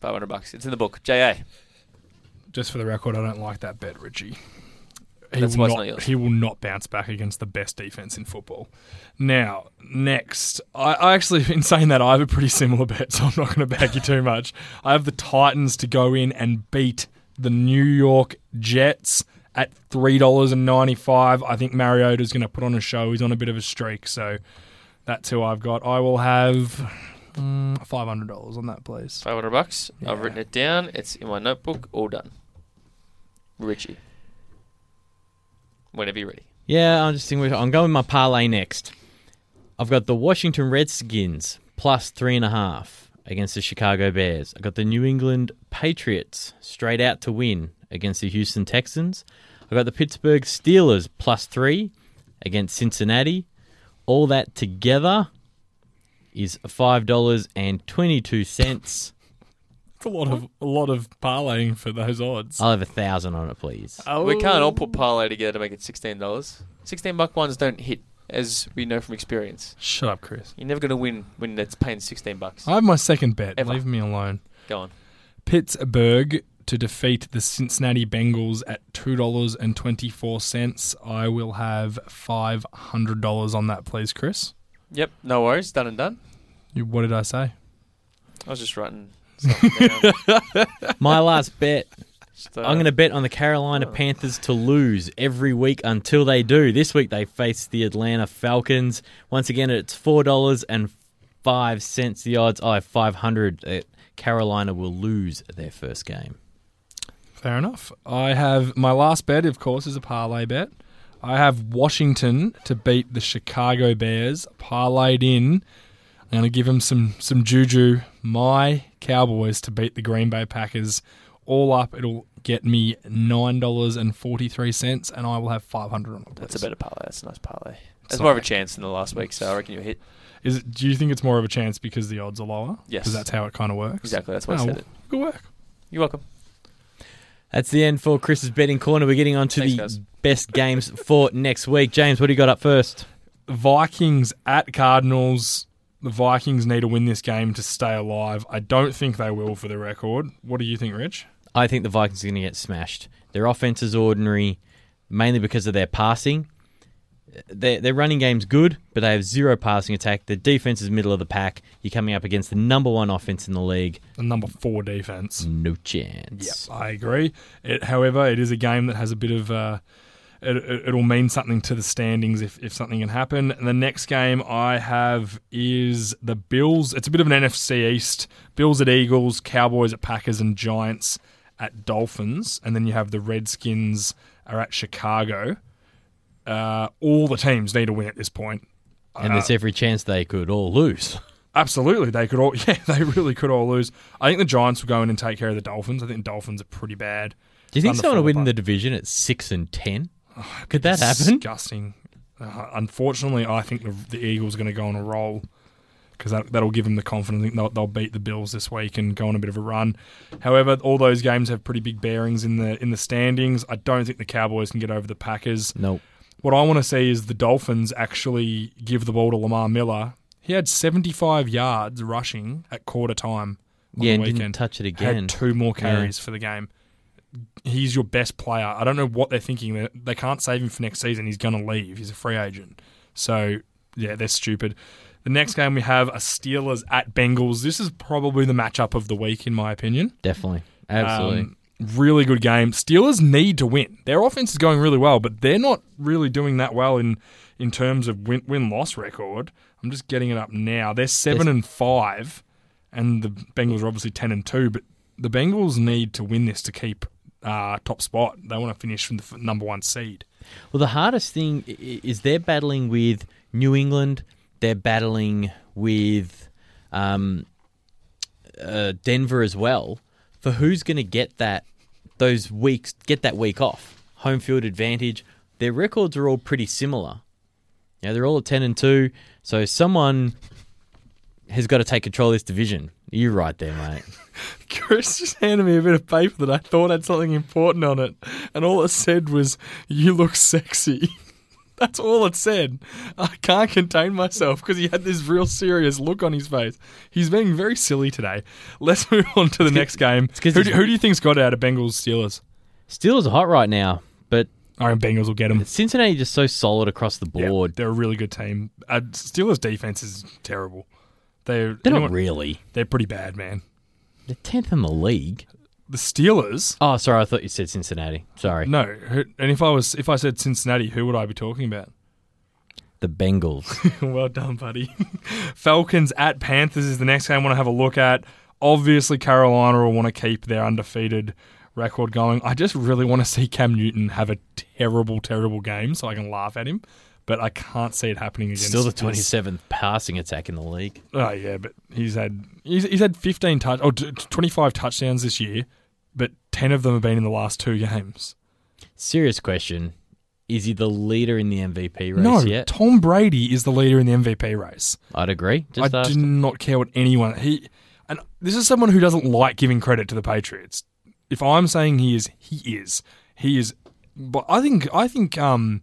500 bucks. It's in the book. JA. Just for the record, I don't like that bet, Richie. He That's will not, he will not bounce back against the best defense in football. Now, next, I, I actually, in saying that, I have a pretty similar bet, so I'm not going to bag you too much. I have the Titans to go in and beat the New York Jets at three dollars and ninety five. I think Mariota's going to put on a show. He's on a bit of a streak, so that's who I've got. I will have mm, five hundred dollars on that, please. Five hundred bucks. I've written it down. It's in my notebook. All done. Richie. Whenever you're ready. Yeah, I'm just thinking. I'm going with my parlay next. I've got the Washington Redskins plus three and a half against the Chicago Bears. I've got the New England Patriots straight out to win against the Houston Texans. I've got the Pittsburgh Steelers plus three against Cincinnati. All that together is five dollars and twenty two cents. It's a lot of a lot of parlaying for those odds. I'll have a thousand on it, please. Oh. We can't all put parlay together to make it sixteen dollars. Sixteen buck ones don't hit, as we know from experience. Shut up, Chris. You're never going to win when it's paying sixteen bucks. I have my second bet. Ever. Leave me alone. Go on. Pittsburgh to defeat the Cincinnati Bengals at two dollars and twenty four cents. I will have five hundred dollars on that, please, Chris. Yep. No worries. Done and done. You, what did I say? I was just writing. Something down. My last bet Just, uh, I'm going to bet on the Carolina Oh. Panthers to lose every week until they do. This week they face the Atlanta Falcons. Once again, it's four dollars and five cents. The odds I have five hundred that Carolina will lose their first game. Fair enough. I have my last bet, of course, is a parlay bet. I have Washington to beat the Chicago Bears, parlayed in. I'm going to give him some some juju. My Cowboys to beat the Green Bay Packers. All up, it'll get me nine dollars and forty three cents, and I will have five hundred on it. That's a better parlay. That's a nice parlay. That's Sorry. more of a chance than the last week, so I reckon you hit. Is it, do you think it's more of a chance because the odds are lower? Yes. because that's how it kind of works. Exactly. That's why I Oh, said it. Good work. You're welcome. That's the end for Chris's betting corner. We're getting on to Thanks, the guys. best games for next week. James, what do you got up first? Vikings at Cardinals. The Vikings need to win this game to stay alive. I don't think they will for the record. What do you think, Rich? I think the Vikings are going to get smashed. Their offense is ordinary, mainly because of their passing. Their, their running game's good, but they have zero passing attack. The defense is middle of the pack. You're coming up against the number one offense in the league. The number four defense. No chance. Yep, I agree. It, however, it is a game that has a bit of. Uh, it, it, it'll mean something to the standings if, if something can happen. And the next game I have is the Bills. It's a bit of an NFC East. Bills at Eagles, Cowboys at Packers, and Giants at Dolphins. And then you have the Redskins are at Chicago. Uh, all the teams need to win at this point. And Uh, there's every chance they could all lose. Absolutely, they could all. Yeah, they really could all lose. I think the Giants will go in and take care of the Dolphins. I think the Dolphins are pretty bad. Do you think someone will win the division at six and ten? Could that happen? Disgusting. Uh, unfortunately, I think the, the Eagles are going to go on a roll because that, that'll give them the confidence. I think they'll, they'll beat the Bills this week and go on a bit of a run. However, all those games have pretty big bearings in the in the standings. I don't think the Cowboys can get over the Packers. Nope. What I want to see is the Dolphins actually give the ball to Lamar Miller. He had 75 yards rushing at quarter time on Yeah, the and weekend. didn't touch it again. Had two more carries for the game. He's your best player. I don't know what they're thinking. They, they can't save him for next season. He's going to leave. He's a free agent. So, yeah, they're stupid. The next game we have a Steelers at Bengals. This is probably the matchup of the week, in my opinion. Definitely. Absolutely. Um, really good game. Steelers need to win. Their offense is going really well, but they're not really doing that well in in terms of win win loss record. I'm just getting it up now. They're seven and five, and the Bengals are obviously ten and two. But the Bengals need to win this to keep uh, top spot. They want to finish from the number one seed. Well, the hardest thing is they're battling with New England. They're battling with um, uh, Denver as well. For who's going to get that those weeks, get that week off, home field advantage. Their records are all pretty similar. Yeah, they're all at ten and two. So someone has got to take control of this division. You're right there, mate. Chris just handed me a bit of paper that I thought had something important on it, and all it said was, "You look sexy." That's all it said. I can't contain myself because he had this real serious look on his face. He's being very silly today. Let's move on to the next game. Who do, who do you think's got out of Bengals Steelers? Steelers are hot right now, but I reckon Bengals will get them. Cincinnati just so solid across the Yeah, board. they're a really good team. Uh, Steelers defense is terrible. They're They're anyone- not really. They're pretty bad, man. They're tenth in the league. The Steelers. Oh, sorry, I thought you said Cincinnati. Sorry, No, and if I was if I said Cincinnati, who would I be talking about? the Bengals. well done, buddy. Falcons at Panthers is the next game I want to have a look at. Obviously, Carolina will want to keep their undefeated record going. I just really want to see Cam Newton have a terrible, terrible game so I can laugh at him. But I can't see it happening again. Still the twenty seventh passing attack in the league. Oh yeah, but he's had he's, he's had fifteen touch or t- twenty five touchdowns this year, but ten of them have been in the last two games. Serious question: Is he the leader in the MVP race no, yet? Tom Brady is the leader in the MVP race. I'd agree. Just I do not care what anyone he and this is someone who doesn't like giving credit to the Patriots. If I'm saying he is, he is. He is but I think I think um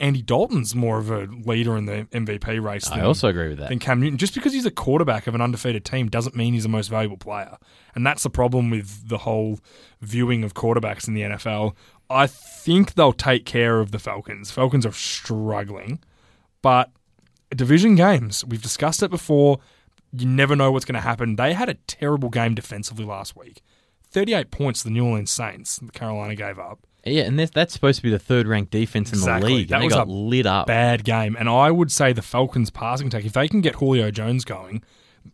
Andy Dalton's more of a leader in the MVP race I than, also agree with that. than Cam Newton. Just because he's a quarterback of an undefeated team doesn't mean he's the most valuable player. And that's the problem with the whole viewing of quarterbacks in the NFL. I think they'll take care of the Falcons. Falcons are struggling, but division games, we've discussed it before. You never know what's going to happen. They had a terrible game defensively last week. 38 points to the New Orleans Saints, that Carolina gave up. Yeah, and that's, that's supposed to be the third ranked defense in Exactly. the league. That was got a lit up. Bad game. And I would say the Falcons passing attack, if they can get Julio Jones going,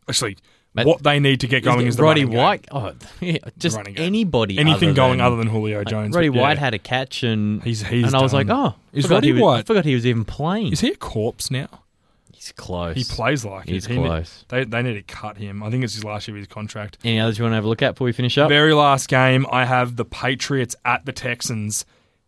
actually, Mate, what they need to get going is, the Roddy running game. White. Oh, yeah, just anybody. Anything other going than, other than Julio like, Jones. Roddy but yeah. White had a catch, and He's- he's and I was like, oh, Is Roddy was, I forgot he was even playing. Is he a corpse now? He's close. He plays like He's it. He ne- close. they, they need to cut him. I think it's his last year of his contract. Any others you want to have a look at before we finish up? Very last game, I have the Patriots at the Texans.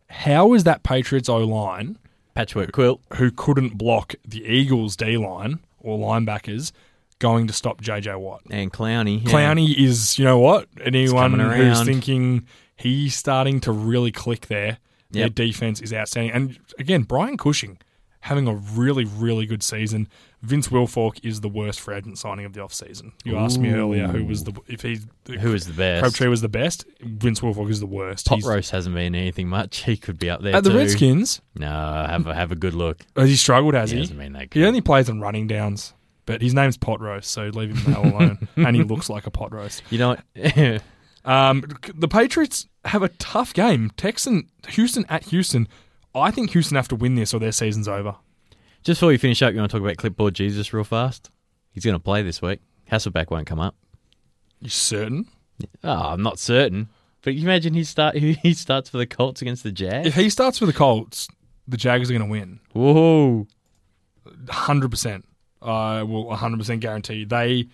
How is that Patriots O line, Patchwork quilt. who couldn't block the Eagles D line or linebackers, going to stop JJ Watt? and Clowney. yeah. Clowney is, you know what? Anyone who's thinking he's starting to really click there, their defense is outstanding. And again, Brian Cushing having a really, really good season. Vince Wilfork is the worst free agent signing of the offseason. You asked me earlier who was the if he's Who is the best? Crabtree was the best. Vince Wilfork is the worst. Pot He's- roast hasn't been anything much. He could be up there at the. Redskins, No, have a have a good look. has he struggled? Has He he? hasn't been that He only plays on running downs, but his name's Pot Roast, so leave him the hell alone. and he looks like a pot roast. You know what? Um, the Patriots have a tough game. Texan, Houston at Houston. I think Houston have to win this or their season's over. Just before we finish up, you want to talk about clipboard Jesus real fast? He's going to play this week. Hasselbeck won't come up. You certain? Oh, I'm not certain. But you imagine he start he starts for the Colts against the Jags. If he starts for the Colts, the Jags are going to win. Whoa! Hundred percent. I will hundred percent guarantee you. They.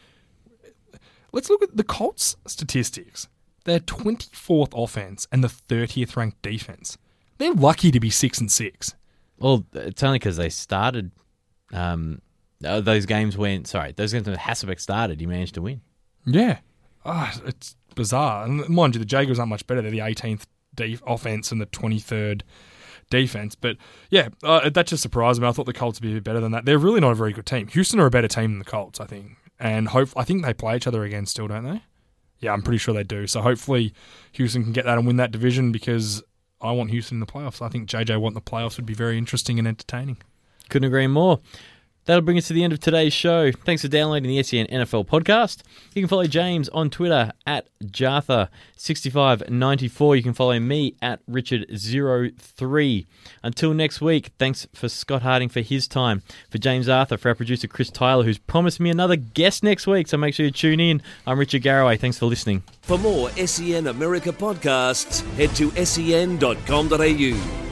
Let's look at the Colts statistics. They're twenty fourth offense and the thirtieth ranked defense. They're lucky to be six and six. Well, it's only because they started. Um, uh, those games when sorry, those games when Hasselbeck started, he managed to win. Yeah, ah, it's bizarre. And mind you, the Jaguars aren't much better. They're the 18th def- offense and the 23rd defense. But yeah, uh, that just surprised me. I thought the Colts would be a bit better than that. They're really not a very good team. Houston are a better team than the Colts, I think. And hope I think they play each other again still, don't they? Yeah, I'm pretty sure they do. So hopefully Houston can get that and win that division because I want Houston in the playoffs. I think JJ want the playoffs would be very interesting and entertaining. Couldn't agree more. That'll bring us to the end of today's show. Thanks for downloading the SEN NFL podcast. You can follow James on Twitter at Jartha6594. You can follow me at Richard03. Until next week, thanks for Scott Harding for his time. For James Arthur, for our producer Chris Tyler, who's promised me another guest next week, so make sure you tune in. I'm Richard Garraway. Thanks for listening. For more SEN America podcasts, head to sen.com.au.